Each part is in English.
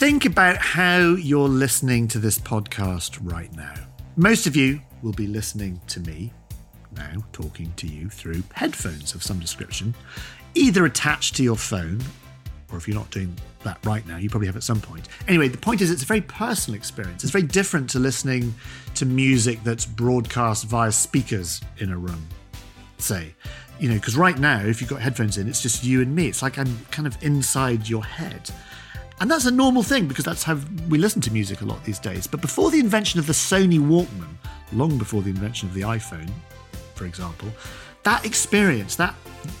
Think about how you're listening to this podcast right now. Most of you will be listening to me now, talking to you through headphones of some description, either attached to your phone, or if you're not doing that right now, you probably have at some point. Anyway, the point is, it's a very personal experience. It's very different to listening to music that's broadcast via speakers in a room, say. You know, because right now, if you've got headphones in, it's just you and me. It's like I'm kind of inside your head. And that's a normal thing because that's how we listen to music a lot these days. But before the invention of the Sony Walkman, long before the invention of the iPhone, for example, that experience, that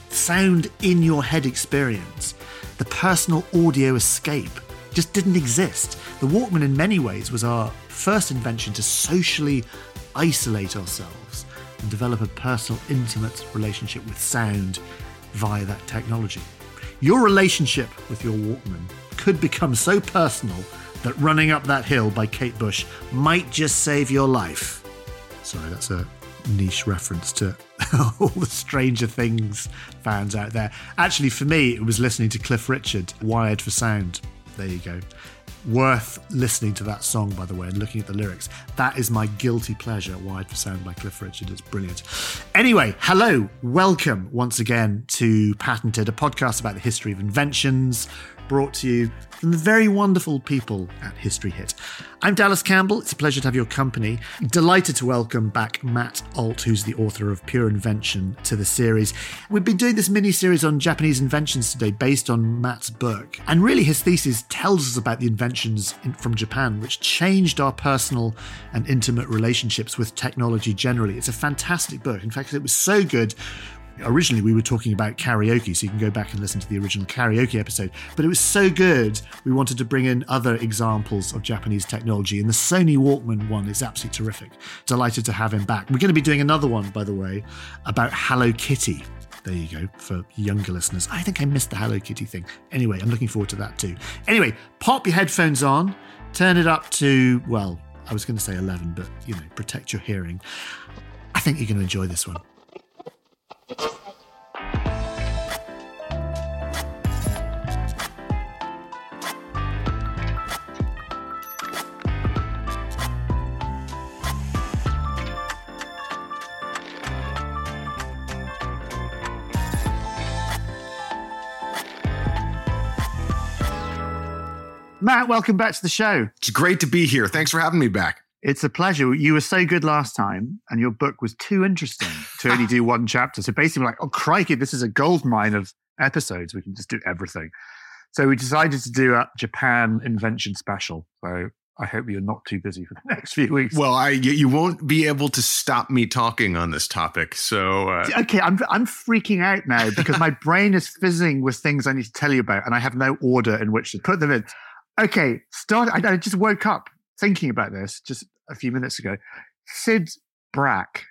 sound in your head experience, the personal audio escape, just didn't exist. The Walkman, in many ways, was our first invention to socially isolate ourselves and develop a personal, intimate relationship with sound via that technology. Your relationship with your Walkman could become so personal that running up that hill by Kate Bush might just save your life. Sorry, that's a niche reference to all the Stranger Things fans out there. Actually, for me, it was listening to Cliff Richard, Wired for Sound. There you go. Worth listening to that song, by the way, and looking at the lyrics. That is my guilty pleasure, Wired for Sound by Cliff Richard. It's brilliant. Anyway, hello, welcome once again to Patented, a podcast about the history of inventions, brought to you from the very wonderful people at History Hit. I'm Dallas Campbell. It's a pleasure to have your company. Delighted to welcome back Matt Alt, who's the author of Pure Invention, to the series. We've been doing this mini series on Japanese inventions today based on Matt's book. And really, his thesis tells us about the inventions in, from Japan, which changed our personal and intimate relationships with technology generally. It's a fantastic book. In fact, it was so good originally we were talking about karaoke, so you can go back and listen to the original karaoke episode. But it was so good, we wanted to bring in other examples of Japanese technology. And the Sony Walkman one is absolutely terrific. Delighted to have him back. We're going to be doing another one, by the way, about Hello Kitty. There you go, for younger listeners. I think I missed the Hello Kitty thing. Anyway, I'm looking forward to that too. Anyway, pop your headphones on, turn it up to, well, I was going to say 11, but, you know, protect your hearing. I think you're going to enjoy this one. Matt, welcome back to the show. It's great to be here. Thanks for having me back. It's a pleasure. You were so good last time, and your book was too interesting to only do one chapter. So basically, like, oh crikey, this is a gold mine of episodes. We can just do everything. So we decided to do a Japan invention special. So I hope you're not too busy for the next few weeks. Well, I you won't be able to stop me talking on this topic. So uh... okay, I'm I'm freaking out now because my brain is fizzing with things I need to tell you about, and I have no order in which to put them in. Okay, start. I, I just woke up thinking about this just a few minutes ago. Syd Brak.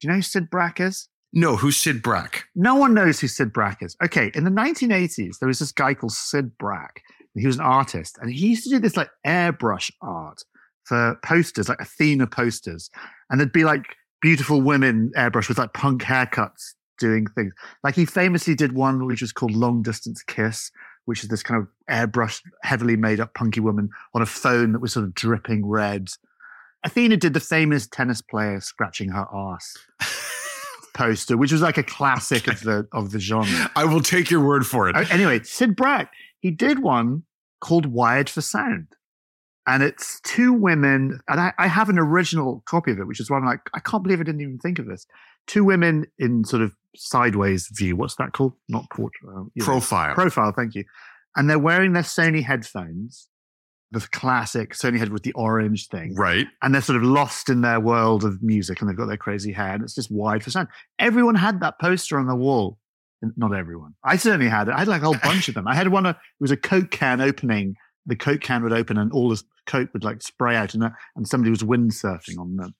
Do you know who Syd Brak is? No, who's Syd Brak? No one knows who Syd Brak is. Okay, in the 1980s, there was this guy called Syd Brak. He was an artist, and he used to do this like airbrush art for posters, like Athena posters, and there'd be like beautiful women airbrush with like punk haircuts doing things. Like he famously did one which was called Long Distance Kiss, which is this kind of airbrushed, heavily made up punky woman on a phone that was sort of dripping red. Athena did the famous tennis player scratching her ass poster, which was like a classic okay. of the of the genre. I will take your word for it. Uh, anyway, Syd Brak, he did one called Wired for Sound. And it's two women, and I, I have an original copy of it, which is why I'm like, I can't believe I didn't even think of this. Two women in sort of sideways view. What's that called? Not portrait. Uh, profile. Know. Profile. Thank you. And they're wearing their Sony headphones, the classic Sony head with the orange thing. Right. And they're sort of lost in their world of music and they've got their crazy hair and it's just Wired for Sound. Everyone had that poster on the wall. Not everyone. I certainly had it. I had like a whole bunch of them. I had one, uh, it was a Coke can opening. The Coke can would open and all this Coke would like spray out and, and somebody was windsurfing on the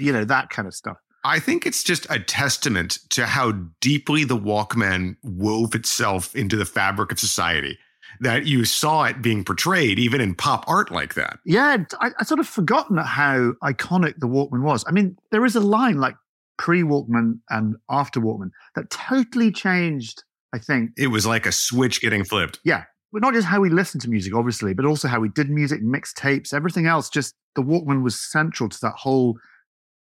you know, that kind of stuff. I think it's just a testament to how deeply the Walkman wove itself into the fabric of society that you saw it being portrayed even in pop art like that. Yeah, I, I sort of forgotten how iconic the Walkman was. I mean, there is a line like pre Walkman and after Walkman that totally changed. I think it was like a switch getting flipped. Yeah, but not just how we listened to music, obviously, but also how we did music, mixtapes, everything else. Just the Walkman was central to that whole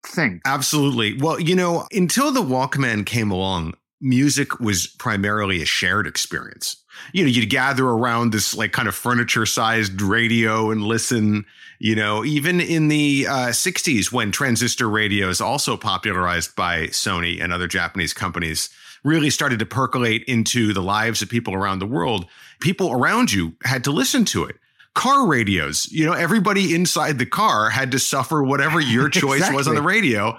thing. Absolutely. Well, you know, until the Walkman came along, music was primarily a shared experience. You know, you'd gather around this like kind of furniture sized radio and listen. You know, even in the uh, 60s, when transistor radios, also popularized by Sony and other Japanese companies, really started to percolate into the lives of people around the world, people around you had to listen to it car radios. You know, everybody inside the car had to suffer whatever your choice exactly. was on the radio.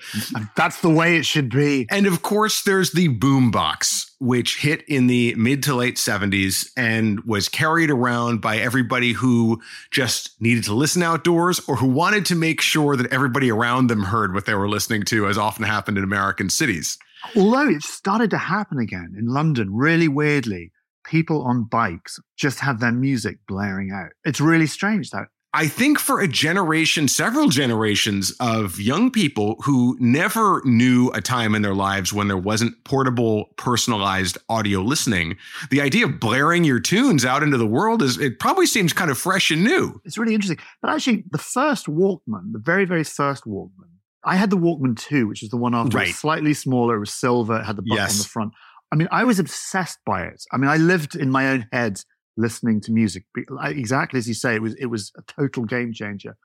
That's the way it should be. And of course, there's the boombox, which hit in the mid to late 70s and was carried around by everybody who just needed to listen outdoors or who wanted to make sure that everybody around them heard what they were listening to, as often happened in American cities. Although it started to happen again in London, really weirdly people on bikes just have their music blaring out. It's really strange that. I think for a generation, several generations of young people who never knew a time in their lives when there wasn't portable, personalized audio listening, the idea of blaring your tunes out into the world is, it probably seems kind of fresh and new. It's really interesting. But actually, the first Walkman, the very, very first Walkman, I had the Walkman 2, which is the one after, right. slightly smaller, it was silver, it had the button yes. on the front. I mean, I was obsessed by it. I mean, I lived in my own head listening to music. Exactly as you say, it was it was a total game changer.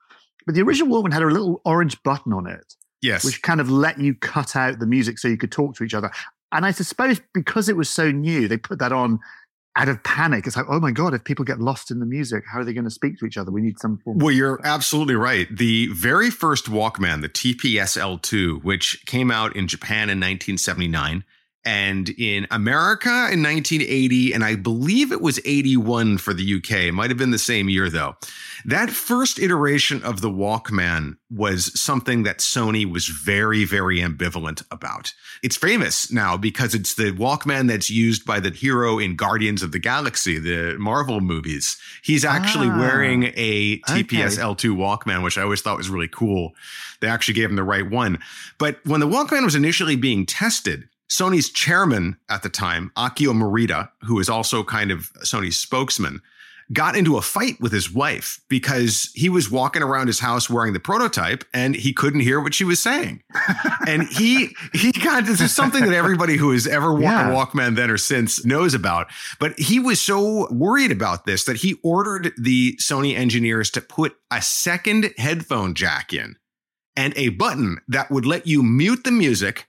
But the original Walkman had a little orange button on it, yes, which kind of let you cut out the music so you could talk to each other. And I suppose because it was so new, they put that on out of panic. It's like, oh my god, if people get lost in the music, how are they going to speak to each other? We need some form. Well, you're absolutely right. The very first Walkman, the TPSL2, which came out in Japan in 1979 and in America in 1980, and I believe it was 81 for the UK. It might have been the same year though. That first iteration of the Walkman was something that Sony was very, very ambivalent about. It's famous now because it's the Walkman that's used by the hero in Guardians of the Galaxy, the Marvel movies. He's actually ah, wearing a TPS okay. L2 Walkman, which I always thought was really cool. They actually gave him the right one. But when the Walkman was initially being tested, Sony's chairman at the time, Akio Morita, who is also kind of Sony's spokesman, got into a fight with his wife because he was walking around his house wearing the prototype and he couldn't hear what she was saying. and he he got this is something that everybody who has ever worn yeah. a Walkman then or since knows about. But he was so worried about this that he ordered the Sony engineers to put a second headphone jack in and a button that would let you mute the music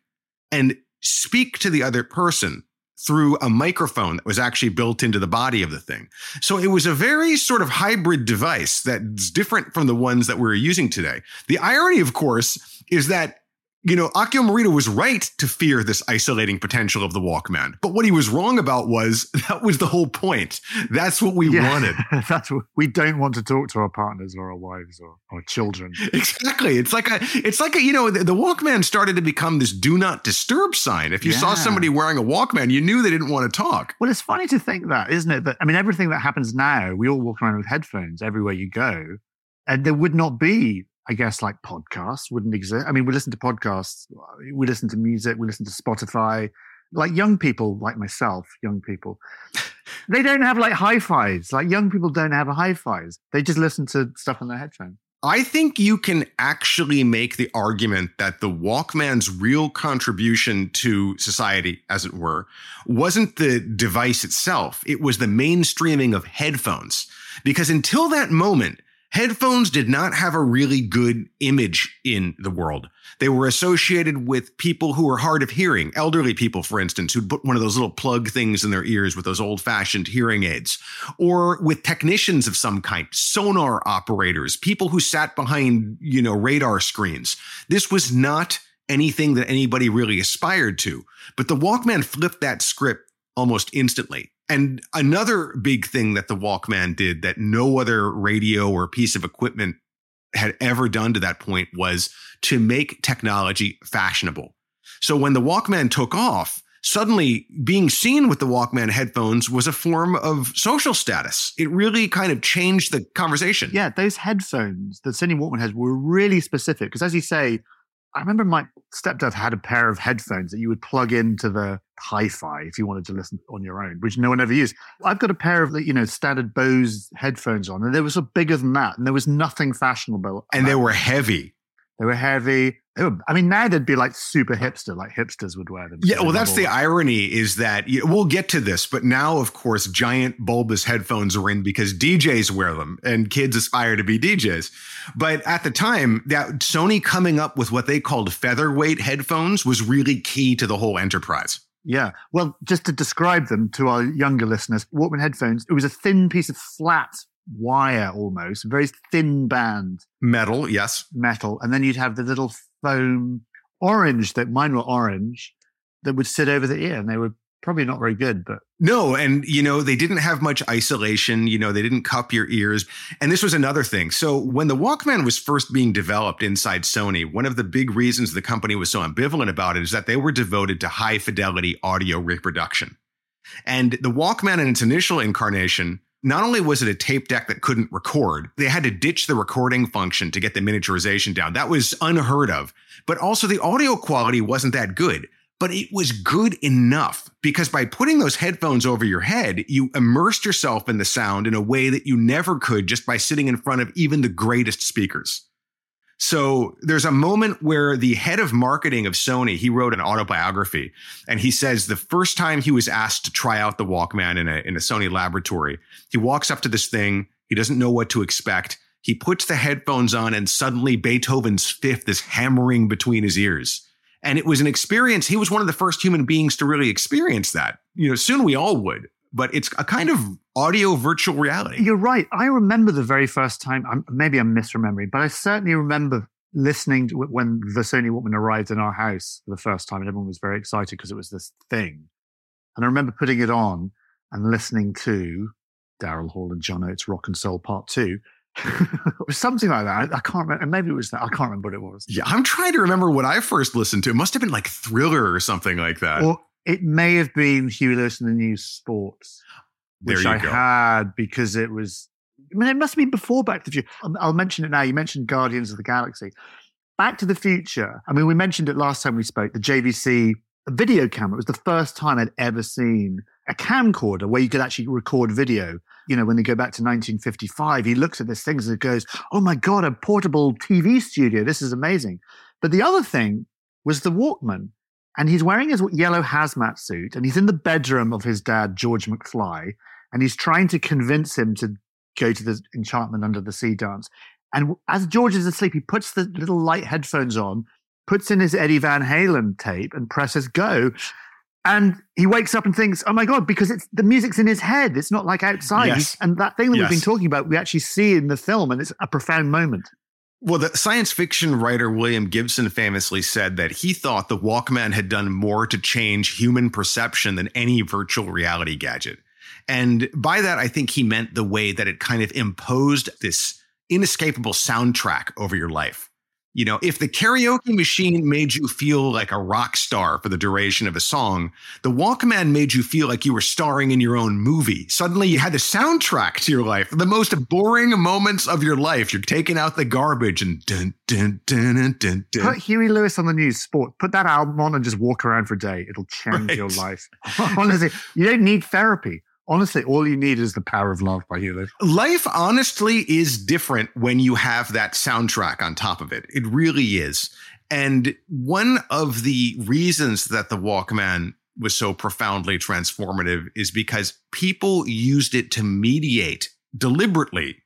and speak to the other person through a microphone that was actually built into the body of the thing. So it was a very sort of hybrid device that's different from the ones that we're using today. The irony, of course, is that you know, Akio Morita was right to fear this isolating potential of the Walkman. But what he was wrong about was that was the whole point. That's what we yeah, wanted. That's what we don't want to talk to our partners or our wives or our children. Exactly. It's like a, it's like a, you know, the, the Walkman started to become this do not disturb sign. If you yeah. saw somebody wearing a Walkman, you knew they didn't want to talk. Well, it's funny to think that, isn't it? That, I mean, everything that happens now, we all walk around with headphones everywhere you go. And there would not be I guess like podcasts wouldn't exist. I mean, we listen to podcasts, we listen to music, we listen to Spotify. Like young people, like myself, young people, they don't have like hi fis. Like young people don't have hi fis. They just listen to stuff on their headphones. I think you can actually make the argument that the Walkman's real contribution to society, as it were, wasn't the device itself. It was the mainstreaming of headphones. Because until that moment, Headphones did not have a really good image in the world. They were associated with people who were hard of hearing, elderly people, for instance, who'd put one of those little plug things in their ears with those old fashioned hearing aids, or with technicians of some kind, sonar operators, people who sat behind, you know, radar screens. This was not anything that anybody really aspired to. But the Walkman flipped that script almost instantly. And another big thing that the Walkman did that no other radio or piece of equipment had ever done to that point was to make technology fashionable. So when the Walkman took off, suddenly being seen with the Walkman headphones was a form of social status. It really kind of changed the conversation. Yeah, those headphones that Sony Walkman has were really specific because, as you say, I remember my stepdad had a pair of headphones that you would plug into the hi-fi if you wanted to listen on your own, which no one ever used. I've got a pair of you know standard Bose headphones on, and they were so bigger than that, and there was nothing fashionable. And they were heavy. They were heavy. They were, I mean, now they'd be like super hipster, like hipsters would wear them. Yeah, well, that's the irony is that we'll get to this, but now, of course, giant bulbous headphones are in because DJs wear them and kids aspire to be DJs. But at the time, that Sony coming up with what they called featherweight headphones was really key to the whole enterprise. Yeah. Well, just to describe them to our younger listeners, Walkman headphones, it was a thin piece of flat wire almost, very thin band. Metal, yes. Metal. And then you'd have the little foam orange that mine were orange that would sit over the ear and they were probably not very good, but no, and you know, they didn't have much isolation, you know, they didn't cup your ears. And this was another thing. So when the Walkman was first being developed inside Sony, one of the big reasons the company was so ambivalent about it is that they were devoted to high fidelity audio reproduction. And the Walkman in its initial incarnation not only was it a tape deck that couldn't record, they had to ditch the recording function to get the miniaturization down. That was unheard of. But also the audio quality wasn't that good. But it was good enough because by putting those headphones over your head, you immersed yourself in the sound in a way that you never could just by sitting in front of even the greatest speakers. So there's a moment where the head of marketing of Sony, he wrote an autobiography and he says the first time he was asked to try out the Walkman in a, in a Sony laboratory, he walks up to this thing. He doesn't know what to expect. He puts the headphones on and suddenly Beethoven's fifth is hammering between his ears. And it was an experience. He was one of the first human beings to really experience that. You know, soon we all would, but it's a kind of audio virtual reality. You're right. I remember the very first time. I'm, maybe I'm misremembering, but I certainly remember listening to when the Sony Walkman arrived in our house for the first time, and everyone was very excited because it was this thing. And I remember putting it on and listening to Daryl Hall and John Oates' Rock and Soul Part Two. it was something like that. I, I, can't remember. Maybe it was that. I can't remember what it was. Yeah, I'm trying to remember what I first listened to. It must have been like Thriller or something like that. Or it may have been Huey Lewis and the News Sports which I go. had because it was. I mean, it must have been before Back to the Future. Um, I'll mention it now. You mentioned Guardians of the Galaxy. Back to the Future. I mean, we mentioned it last time we spoke. The JVC video camera. It was the first time I'd ever seen a camcorder where you could actually record video. You know, when they go back to 1955, he looks at this thing and goes, "Oh my god, a portable TV studio! This is amazing." But the other thing was the Walkman. And he's wearing his yellow hazmat suit and he's in the bedroom of his dad, George McFly, and he's trying to convince him to go to the enchantment under the sea dance. And as George is asleep, he puts the little light headphones on, puts in his Eddie Van Halen tape and presses go. And he wakes up and thinks, "Oh my god!" Because it's the music's in his head. It's not like outside. Yes. And that thing that yes. we've been talking about, we actually see in the film, and it's a profound moment. Well, the science fiction writer William Gibson famously said that he thought the Walkman had done more to change human perception than any virtual reality gadget. And by that, I think he meant the way that it kind of imposed this inescapable soundtrack over your life. You know, if the karaoke machine made you feel like a rock star for the duration of a song, the Walkman made you feel like you were starring in your own movie. Suddenly you had the soundtrack to your life. The most boring moments of your life. You're taking out the garbage and dun, dun, dun, dun, dun, dun. Put Huey Lewis on the news, sport. Put that album on and just walk around for a day. It'll change right. your life. Honestly, you don't need therapy honestly, all you need is the power of love by Hewlett. Life, honestly, is different when you have that soundtrack on top of it. It really is. And one of the reasons that the Walkman was so profoundly transformative is because people used it to mediate deliberately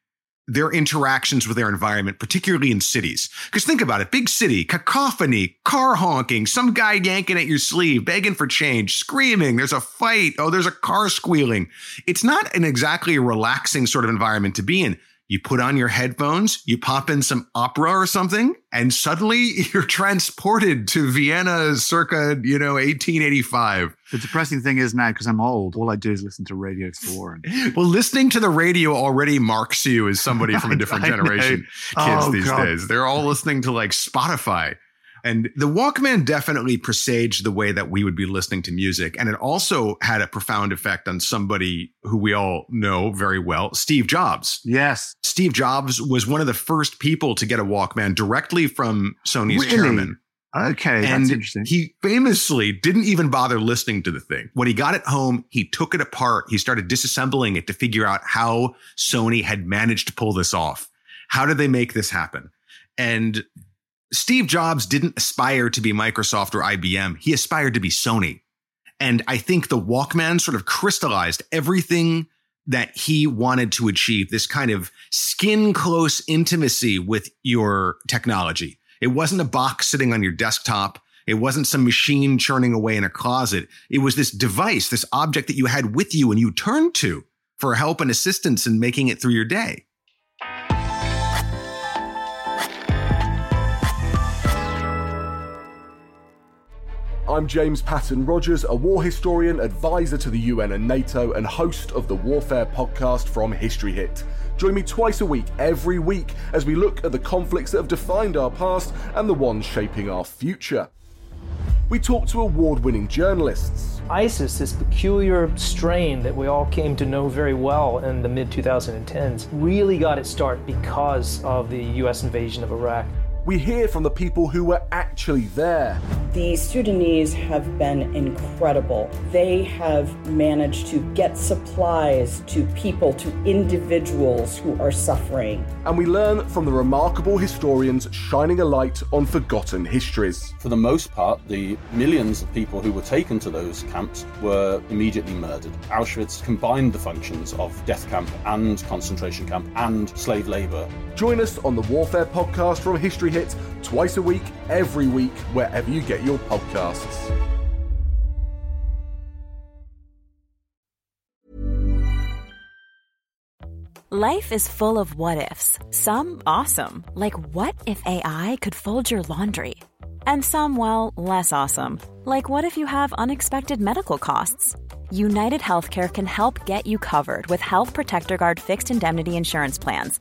their interactions with their environment, particularly in cities. Because think about it big city, cacophony, car honking, some guy yanking at your sleeve, begging for change, screaming, there's a fight, oh, there's a car squealing. It's not an exactly relaxing sort of environment to be in. You put on your headphones, you pop in some opera or something, and suddenly you're transported to Vienna circa, you know, 1885. The depressing thing is now, because I'm old, all I do is listen to Radio 4. And- well, listening to the radio already marks you as somebody from a different generation kids oh, these God. days. They're all listening to like Spotify. And the Walkman definitely presaged the way that we would be listening to music. And it also had a profound effect on somebody who we all know very well, Steve Jobs. Yes. Steve Jobs was one of the first people to get a Walkman directly from Sony's really? chairman. Okay, and that's interesting. He famously didn't even bother listening to the thing. When he got it home, he took it apart. He started disassembling it to figure out how Sony had managed to pull this off. How did they make this happen? And Steve Jobs didn't aspire to be Microsoft or IBM. He aspired to be Sony. And I think the Walkman sort of crystallized everything that he wanted to achieve this kind of skin close intimacy with your technology. It wasn't a box sitting on your desktop. It wasn't some machine churning away in a closet. It was this device, this object that you had with you and you turned to for help and assistance in making it through your day. I'm James Patton Rogers, a war historian, advisor to the UN and NATO, and host of the Warfare podcast from History Hit. Join me twice a week, every week, as we look at the conflicts that have defined our past and the ones shaping our future. We talk to award winning journalists. ISIS, this peculiar strain that we all came to know very well in the mid 2010s, really got its start because of the US invasion of Iraq. We hear from the people who were actually there. The Sudanese have been incredible. They have managed to get supplies to people, to individuals who are suffering. And we learn from the remarkable historians shining a light on forgotten histories. For the most part, the millions of people who were taken to those camps were immediately murdered. Auschwitz combined the functions of death camp and concentration camp and slave labor. Join us on the Warfare podcast from History Hit twice a week, every week, wherever you get your podcasts. Life is full of what ifs. Some awesome, like what if AI could fold your laundry? And some, well, less awesome, like what if you have unexpected medical costs? United Healthcare can help get you covered with Health Protector Guard fixed indemnity insurance plans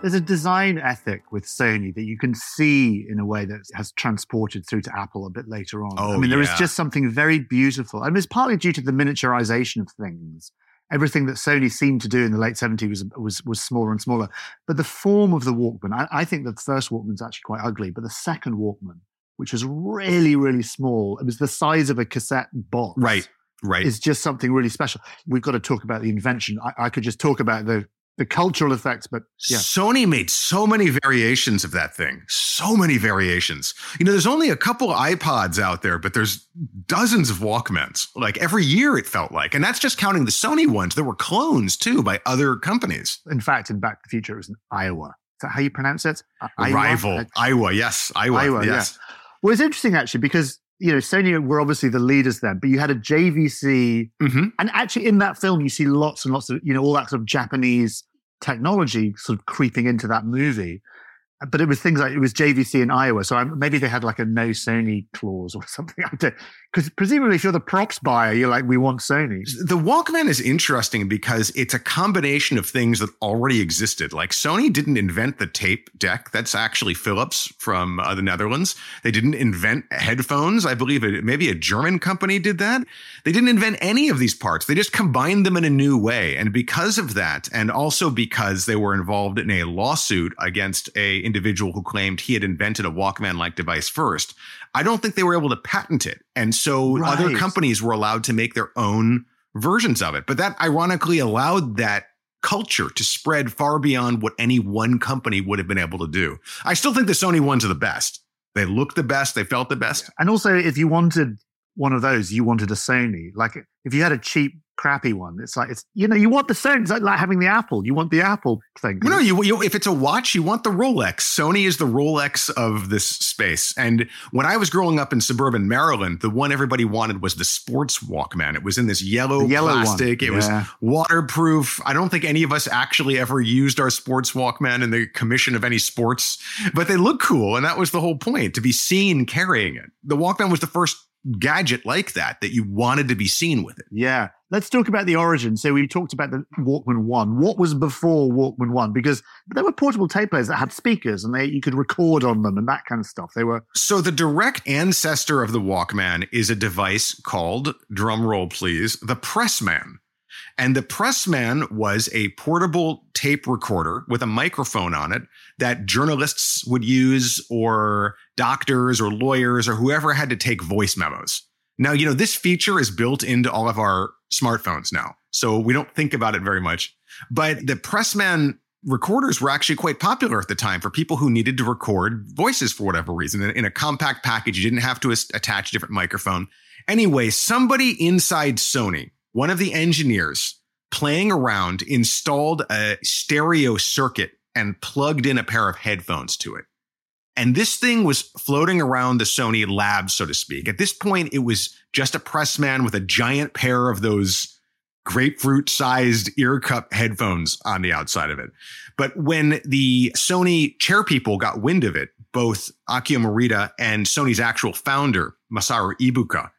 There's a design ethic with Sony that you can see in a way that has transported through to Apple a bit later on. Oh, I mean, there yeah. is just something very beautiful. I mean, it's partly due to the miniaturization of things. Everything that Sony seemed to do in the late 70s was, was, was smaller and smaller. But the form of the Walkman, I, I think the first Walkman's actually quite ugly, but the second Walkman, which was really, really small, it was the size of a cassette box. Right. Right. Is just something really special. We've got to talk about the invention. I, I could just talk about the the cultural effects, but yeah. Sony made so many variations of that thing. So many variations. You know, there's only a couple iPods out there, but there's dozens of Walkmans. Like every year it felt like. And that's just counting the Sony ones. There were clones too by other companies. In fact, in Back to the Future, it was in Aiwa. Is that how you pronounce it? I- Rival. Aiwa. Yes. Aiwa. Aiwa, yes. yeah. Well, it's interesting actually because you know Sony were obviously the leaders then, but you had a JVC, Mm-hmm. and actually in that film you see lots and lots of you know all that sort of Japanese technology sort of creeping into that movie. But it was things like it was JVC in Aiwa, so I'm, maybe they had like a no Sony clause or something. Because presumably, if you're the props buyer, you're like, we want Sony. The Walkman is interesting because it's a combination of things that already existed. Like Sony didn't invent the tape deck. That's actually Philips from uh, the Netherlands. They didn't invent headphones. I believe it, maybe a German company did that. They didn't invent any of these parts. They just combined them in a new way. And because of that, and also because they were involved in a lawsuit against a individual who claimed he had invented a Walkman-like device first, I don't think they were able to patent it. And so other companies were allowed to make their own versions of it. But that ironically allowed that culture to spread far beyond what any one company would have been able to do. I still think the Sony ones are the best. They look the best, they felt the best. And also, if you wanted one of those, you wanted a Sony. Like if you had a cheap crappy one. It's like it's you know you want the Sony. It's like, like having the Apple. You want the Apple thing. No, you, you if it's a watch, you want the Rolex. Sony is the Rolex of this space. And when I was growing up in suburban Maryland, the one everybody wanted was the sports Walkman. It was in this yellow, yellow plastic. One. It yeah. was waterproof. I don't think any of us actually ever used our sports Walkman in the commission of any sports, but they look cool, and that was the whole point to be seen carrying it. The Walkman was the first gadget like that that you wanted to be seen with it. Yeah. Let's talk about the origin. So we talked about the Walkman 1. What was before Walkman 1? Because there were portable tape players that had speakers and they you could record on them and that kind of stuff. They were So the direct ancestor of the Walkman is a device called drum roll, please, the Pressman. And the Pressman was a portable tape recorder with a microphone on it that journalists would use or doctors or lawyers or whoever had to take voice memos. Now, you know, this feature is built into all of our smartphones now. So we don't think about it very much. But the Pressman recorders were actually quite popular at the time for people who needed to record voices for whatever reason. In a compact package, you didn't have to attach a different microphone. Anyway, somebody inside Sony one of the engineers playing around installed a stereo circuit and plugged in a pair of headphones to it. And this thing was floating around the Sony lab, so to speak. At this point, it was just a pressman with a giant pair of those grapefruit sized ear cup headphones on the outside of it. But when the Sony chair people got wind of it, both Akio Morita and Sony's actual founder, Masaru Ibuka,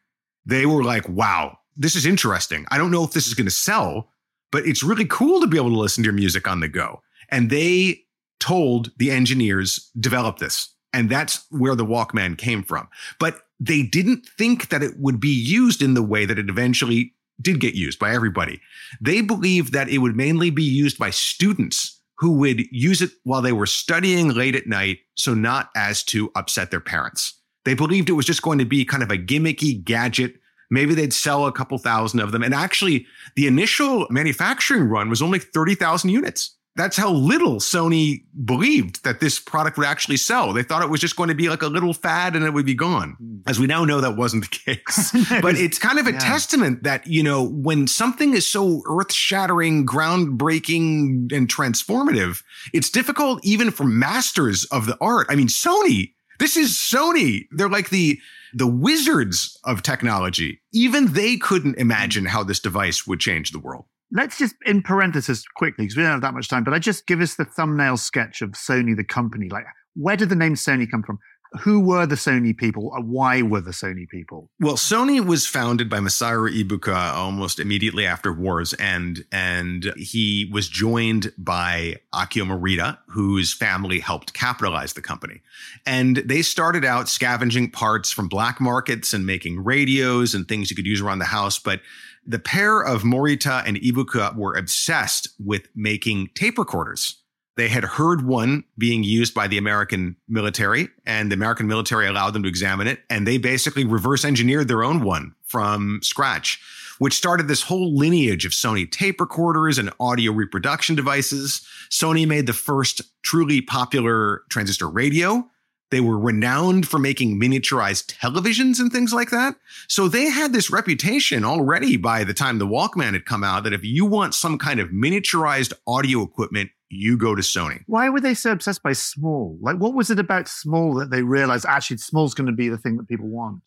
they were like, wow, this is interesting. I don't know if this is going to sell, but it's really cool to be able to listen to your music on the go. And they told the engineers, develop this. And that's where the Walkman came from. But they didn't think that it would be used in the way that it eventually did get used by everybody. They believed that it would mainly be used by students who would use it while they were studying late at night, so not as to upset their parents. They believed it was just going to be kind of a gimmicky gadget Maybe they'd sell a couple thousand of them. And actually, the initial manufacturing run was only 30,000 units. That's how little Sony believed that this product would actually sell. They thought it was just going to be like a little fad and it would be gone. As we now know, that wasn't the case. but it's kind of a yeah. testament that, you know, when something is so earth shattering, groundbreaking, and transformative, it's difficult even for masters of the art. I mean, Sony, this is Sony. They're like the the wizards of technology, even they couldn't imagine how this device would change the world. Let's just, in parenthesis, quickly, because we don't have that much time, but I just give us the thumbnail sketch of Sony, the company. Like, where did the name Sony come from? who were the Sony people? Uh, why were the Sony people? Well, Sony was founded by Masaru Ibuka almost immediately after war's end, and he was joined by Akio Morita, whose family helped capitalize the company. And they started out scavenging parts from black markets and making radios and things you could use around the house. But the pair of Morita and Ibuka were obsessed with making tape recorders they had heard one being used by the American military, and the American military allowed them to examine it. And they basically reverse engineered their own one from scratch, which started this whole lineage of Sony tape recorders and audio reproduction devices. Sony made the first truly popular transistor radio. They were renowned for making miniaturized televisions and things like that. So they had this reputation already by the time the Walkman had come out that if you want some kind of miniaturized audio equipment, you go to Sony. Why were they so obsessed by small? Like, what was it about small that they realized actually small's going to be the thing that people want?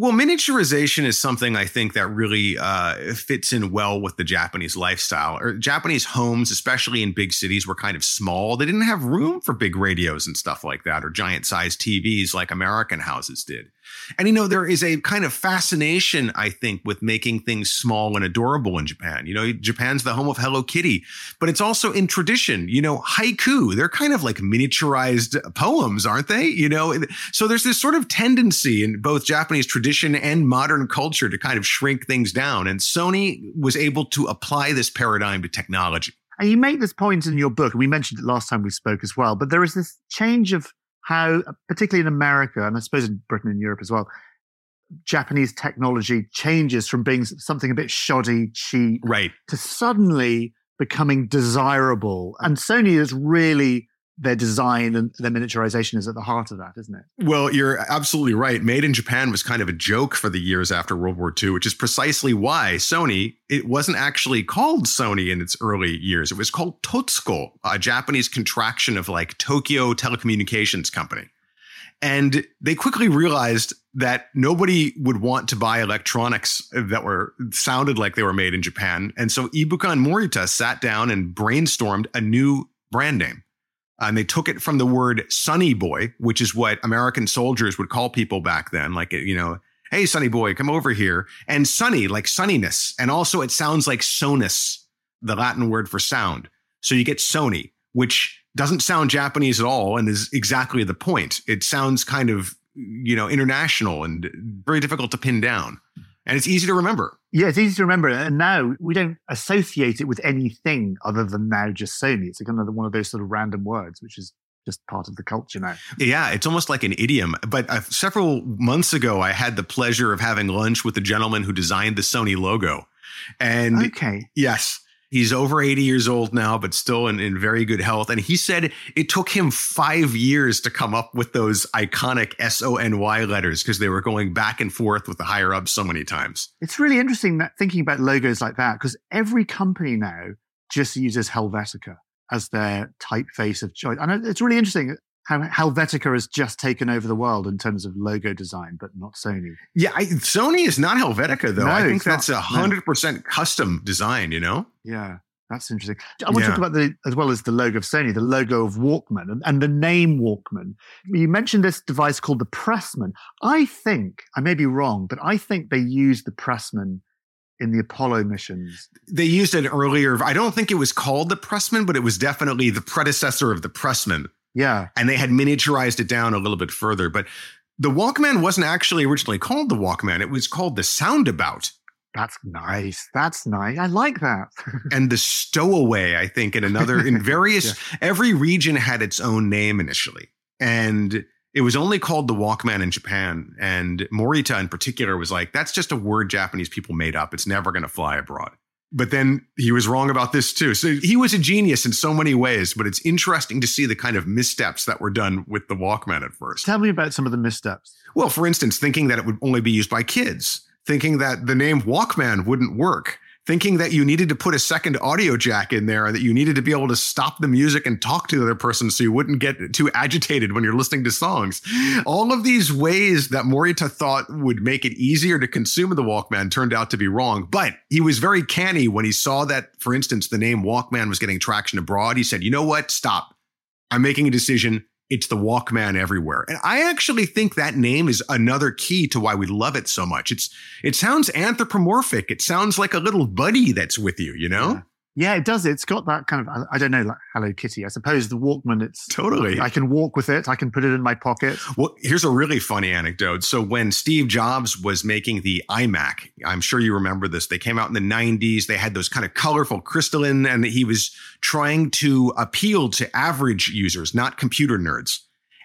Well, miniaturization is something I think that really uh, fits in well with the Japanese lifestyle. Or Japanese homes, especially in big cities, were kind of small. They didn't have room for big radios and stuff like that, or giant sized TVs like American houses did. And you know, there is a kind of fascination, I think, with making things small and adorable in Japan. You know, Japan's the home of Hello Kitty, but it's also in tradition. You know, haiku, they're kind of like miniaturized poems, aren't they? You know, so there's this sort of tendency in both Japanese tradition and modern culture to kind of shrink things down. And Sony was able to apply this paradigm to technology. And you make this point in your book, and we mentioned it last time we spoke as well, but there is this change of how, particularly in America, and I suppose in Britain and Europe as well, Japanese technology changes from being something a bit shoddy, cheap, right, to suddenly becoming desirable. And Sony has really their design and their miniaturization is at the heart of that, isn't it? Well, you're absolutely right. Made in Japan was kind of a joke for the years after World War II, which is precisely why Sony, it wasn't actually called Sony in its early years. It was called Totsuko, a Japanese contraction of like Tokyo Telecommunications Company. And they quickly realized that nobody would want to buy electronics that were sounded like they were made in Japan. And so Ibuka and Morita sat down and brainstormed a new brand name. And they took it from the word sonny boy, which is what American soldiers would call people back then. Like, you know, hey, sonny boy, come over here. And sunny, like sunniness. And also it sounds like sonus, the Latin word for sound. So you get Sony, which doesn't sound Japanese at all and is exactly the point. It sounds kind of, you know, international and very difficult to pin down. And it's easy to remember. Yeah, it's easy to remember. And now we don't associate it with anything other than now just Sony. It's kind of one of those sort of random words, which is just part of the culture now. Yeah, it's almost like an idiom. But uh, several months ago, I had the pleasure of having lunch with the gentleman who designed the Sony logo. And okay. yes, He's over 80 years old now, but still in, in very good health. And he said it took him five years to come up with those iconic S O N Y letters because they were going back and forth with the higher ups so many times. It's really interesting that thinking about logos like that because every company now just uses Helvetica as their typeface of choice. And it's really interesting Helvetica has just taken over the world in terms of logo design, but not Sony. Yeah, I, Sony is not Helvetica though. No, I think that's a hundred percent custom design. You know? Yeah, that's interesting. I want yeah. to talk about the as well as the logo of Sony, the logo of Walkman, and, and the name Walkman. You mentioned this device called the Pressman. I think I may be wrong, but I think they used the Pressman in the Apollo missions. They used it earlier. I don't think it was called the Pressman, but it was definitely the predecessor of the Pressman. Yeah. And they had miniaturized it down a little bit further. But the Walkman wasn't actually originally called the Walkman, it was called the Soundabout. That's nice. That's nice. I like that. and the stowaway, I think, in another, in various, yeah. every region had its own name initially. And it was only called the Walkman in Japan. And Morita in particular was like, that's just a word Japanese people made up. It's never going to fly abroad. But then he was wrong about this too. So he was a genius in so many ways, but it's interesting to see the kind of missteps that were done with the Walkman at first. Tell me about some of the missteps. Well, for instance, thinking that it would only be used by kids, thinking that the name Walkman wouldn't work, thinking that you needed to put a second audio jack in there that you needed to be able to stop the music and talk to the other person so you wouldn't get too agitated when you're listening to songs. All of these ways that Morita thought would make it easier to consume the Walkman turned out to be wrong. But he was very canny when he saw that, for instance, the name Walkman was getting traction abroad. He said, you know what? Stop. I'm making a decision it's the Walkman everywhere. And I actually think that name is another key to why we love it so much. It's it sounds anthropomorphic. It sounds like a little buddy that's with you, you know? Yeah. It does. It's got that kind of, I don't know, like Hello Kitty. I suppose the Walkman, it's totally, I can walk with it. I can put it in my pocket. Well, here's a really funny anecdote. So when Steve Jobs was making the iMac, I'm sure you remember this. They came out in the 90s. They had those kind of colorful crystalline, and he was trying to appeal to average users, not computer nerds.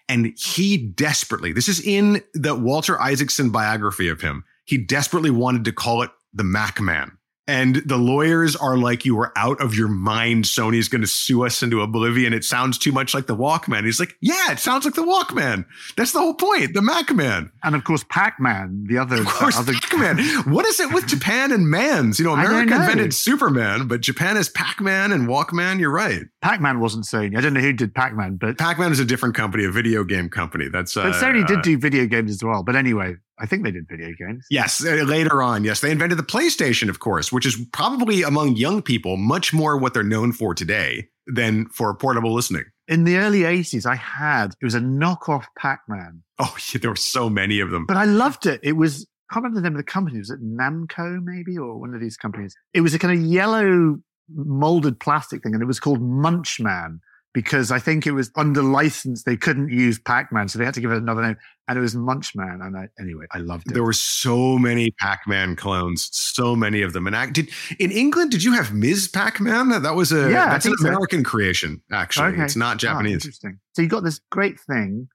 And he desperately, this is in the Walter Isaacson biography of him, he desperately wanted to call it the Mac Man and the lawyers are like, you were out of your mind. Sony's going to sue us into oblivion. It sounds too much like the Walkman. He's like, yeah, it sounds like the Walkman. That's the whole point. The Mac Man. And of course, Pac Man, the other. Of course, other... Pac Man. what is it with Japan and mans? You know, America know. invented Superman, but Japan is Pac Man and Walkman. You're right. Pac Man wasn't Sony. I don't know who did Pac Man, but. Pac Man is a different company, a video game company. That's. Uh, but Sony did do video games as well. But anyway, I think they did video games. Yes, uh, later on. Yes, they invented the PlayStation, of course, which is probably among young people much more what they're known for today than for portable listening. In the early 80s, I had, it was a knockoff Pac Man. Oh, yeah, there were so many of them. But I loved it. It was, I can't remember the name of the company. Was it Namco, maybe, or one of these companies? It was a kind of yellow molded plastic thing, and it was called Munchman because I think it was under license. They couldn't use Pac Man, so they had to give it another name. And it was Munchman. And I, anyway, I loved it. There were so many Pac Man clones, so many of them. And I, did in England, did you have Ms. Pac Man? That was a yeah, that's an American so. creation. Actually, okay. it's not ah, Japanese. Oh, interesting. So you got this great thing.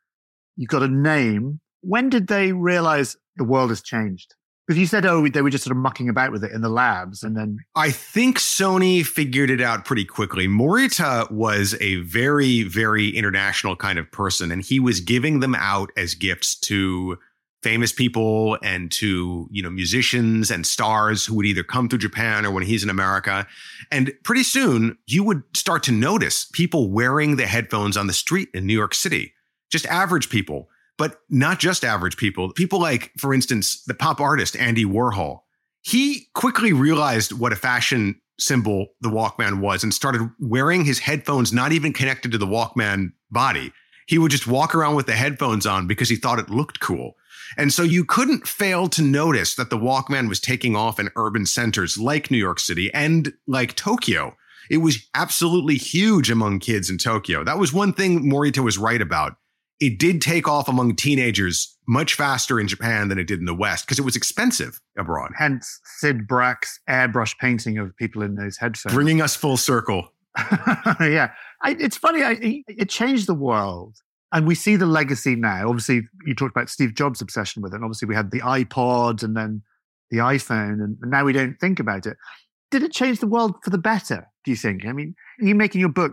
You got a name. When did they realize the world has changed? Because you said, oh, they were just sort of mucking about with it in the labs, and then I think Sony figured it out pretty quickly. Morita was a very, very international kind of person, and he was giving them out as gifts to famous people and to you know musicians and stars who would either come through Japan or when he's in America. And pretty soon you would start to notice people wearing the headphones on the street in New York City, just average people but not just average people. People like, for instance, the pop artist Andy Warhol. He quickly realized what a fashion symbol the Walkman was and started wearing his headphones not even connected to the Walkman body. He would just walk around with the headphones on because he thought it looked cool. And so you couldn't fail to notice that the Walkman was taking off in urban centers like New York City and like Tokyo. It was absolutely huge among kids in Tokyo. That was one thing Morita was right about it did take off among teenagers much faster in Japan than it did in the West because it was expensive abroad. Hence Syd Brak's airbrush painting of people in those headphones. Bringing us full circle. yeah. I, it's funny. I, it changed the world. And we see the legacy now. Obviously, you talked about Steve Jobs' obsession with it. And obviously, we had the iPod and then the iPhone, and now we don't think about it. Did it change the world for the better, do you think? I mean, you making your book,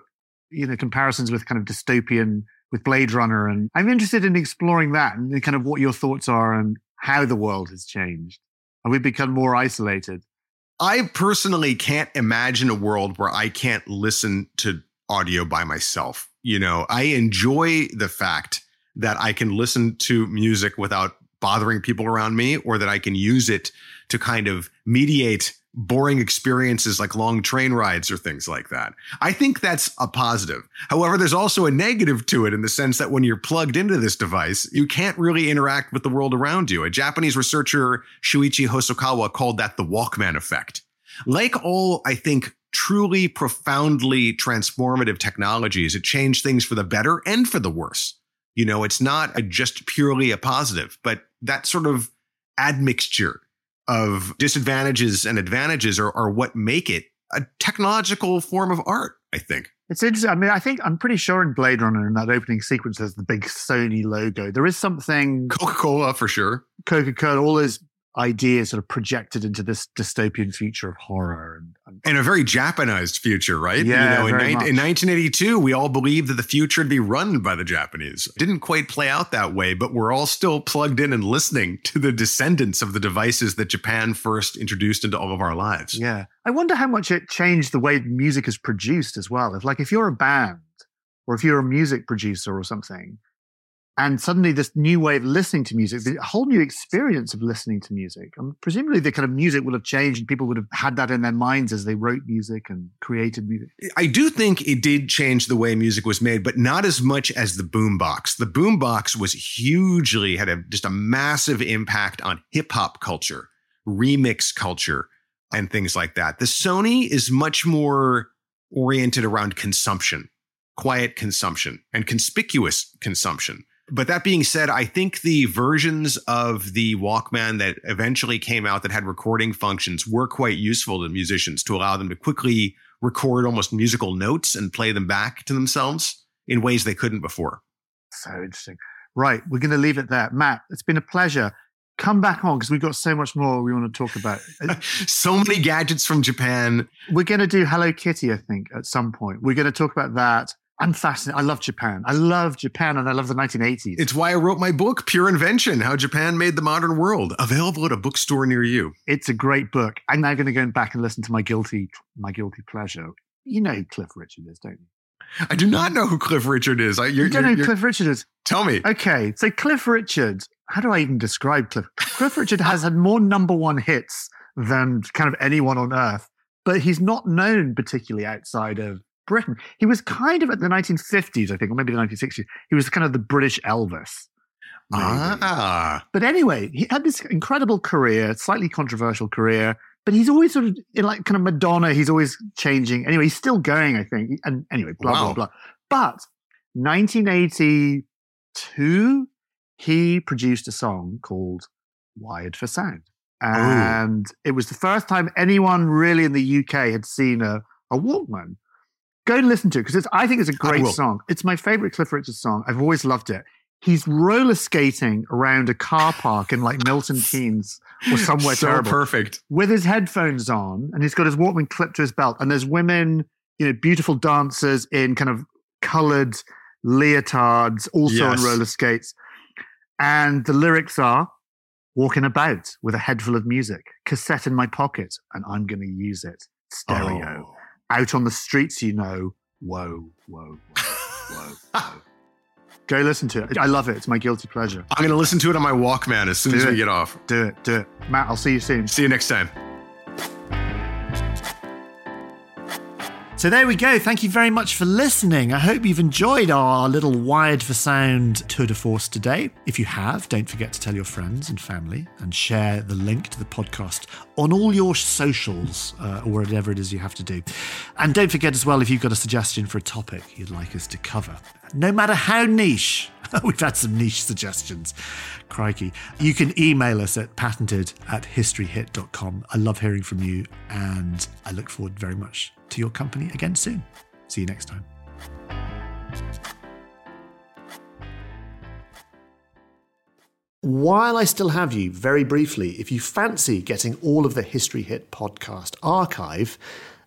you know, comparisons with kind of dystopian with Blade Runner. And I'm interested in exploring that and kind of what your thoughts are and how the world has changed. Have we've become more isolated? I personally can't imagine a world where I can't listen to audio by myself. You know, I enjoy the fact that I can listen to music without bothering people around me or that I can use it to kind of mediate boring experiences like long train rides or things like that. I think that's a positive. However, there's also a negative to it in the sense that when you're plugged into this device, you can't really interact with the world around you. A Japanese researcher, Shuichi Hosokawa, called that the Walkman effect. Like all, I think, truly profoundly transformative technologies, it changed things for the better and for the worse. You know, it's not a, just purely a positive, but that sort of admixture of disadvantages and advantages are, are what make it a technological form of art, I think. It's interesting. I mean, I think I'm pretty sure in Blade Runner, in that opening sequence, there's the big Sony logo. There is something Coca Cola for sure. Coca Cola, all those ideas sort of projected into this dystopian future of horror and, and, a very Japanized future, right? Yeah, you know, in, very ni- much. in 1982, we all believed that the future would be run by the Japanese. It didn't quite play out that way, but we're all still plugged in and listening to the descendants of the devices that Japan first introduced into all of our lives. Yeah. I wonder how much it changed the way music is produced as well. If like if you're a band or if you're a music producer or something, and suddenly this new way of listening to music, the whole new experience of listening to music. And presumably the kind of music will have changed and people would have had that in their minds as they wrote music and created music. I do think it did change the way music was made, but not as much as the boombox. The boombox was hugely had a, just a massive impact on hip hop culture, remix culture, and things like that. The Sony is much more oriented around consumption, quiet consumption, and conspicuous consumption. But that being said, I think the versions of the Walkman that eventually came out that had recording functions were quite useful to musicians to allow them to quickly record almost musical notes and play them back to themselves in ways they couldn't before. So interesting. Right. We're going to leave it there. Matt, it's been a pleasure. Come back on because we've got so much more we want to talk about. Uh, so many gadgets from Japan. We're going to do Hello Kitty, I think, at some point. We're going to talk about that. I'm fascinated. I love Japan. I love Japan and I love the 1980s. It's why I wrote my book, Pure Invention How Japan Made the Modern World, available at a bookstore near you. It's a great book. I'm now going to go back and listen to my guilty, my guilty pleasure. You know who Cliff Richard is, don't you? I do not know who Cliff Richard is. I, you don't know who Cliff Richard is? Tell me. Okay, so Cliff Richard, how do I even describe Cliff? Cliff Richard has had more number one hits than kind of anyone on earth, but he's not known particularly outside of Britain. He was kind of at the 1950s, I think, or maybe the 1960s. He was kind of the British Elvis. maybe. Ah, But anyway, he had this incredible career, slightly controversial career, but he's always sort of in like kind of Madonna. He's always changing. Anyway, he's still going, I think. And anyway, blah, Wow. blah, blah. But 1982, he produced a song called Wired for Sound. And it was the first time anyone really in the UK had seen a, a Walkman. Go and listen to it because I think it's a great song. It's my favorite Cliff Richard song. I've always loved it. he's roller skating around a car park in like Milton Keynes or somewhere so terrible perfect. with his headphones on and he's got his Walkman clipped to his belt and there's women, you know, beautiful dancers in kind of colored leotards, also Yes. on roller skates. And the lyrics are walking about with a head full of music, cassette in my pocket, and I'm going to use it. Stereo. Oh. Out on the streets, you know. Whoa, whoa, whoa, whoa, whoa. Go listen to it. I love it. It's my guilty pleasure. I'm going to listen to it on my Walkman as soon Do as we get off. Do it, do it. Matt, I'll see you soon. See you next time. So there we go. Thank you very much for listening. I hope you've enjoyed our little Wired for Sound tour de force today. If you have, don't forget to tell your friends and family and share the link to the podcast on all your socials uh, or whatever it is you have to do. And don't forget as well if you've got a suggestion for a topic you'd like us to cover, no matter how niche. We've had some niche suggestions. Crikey. You can email us at patented at historyhit.com. I love hearing from you and I look forward very much to your company again soon. See you next time. While I still have you, very briefly, if you fancy getting all of the History Hit podcast archive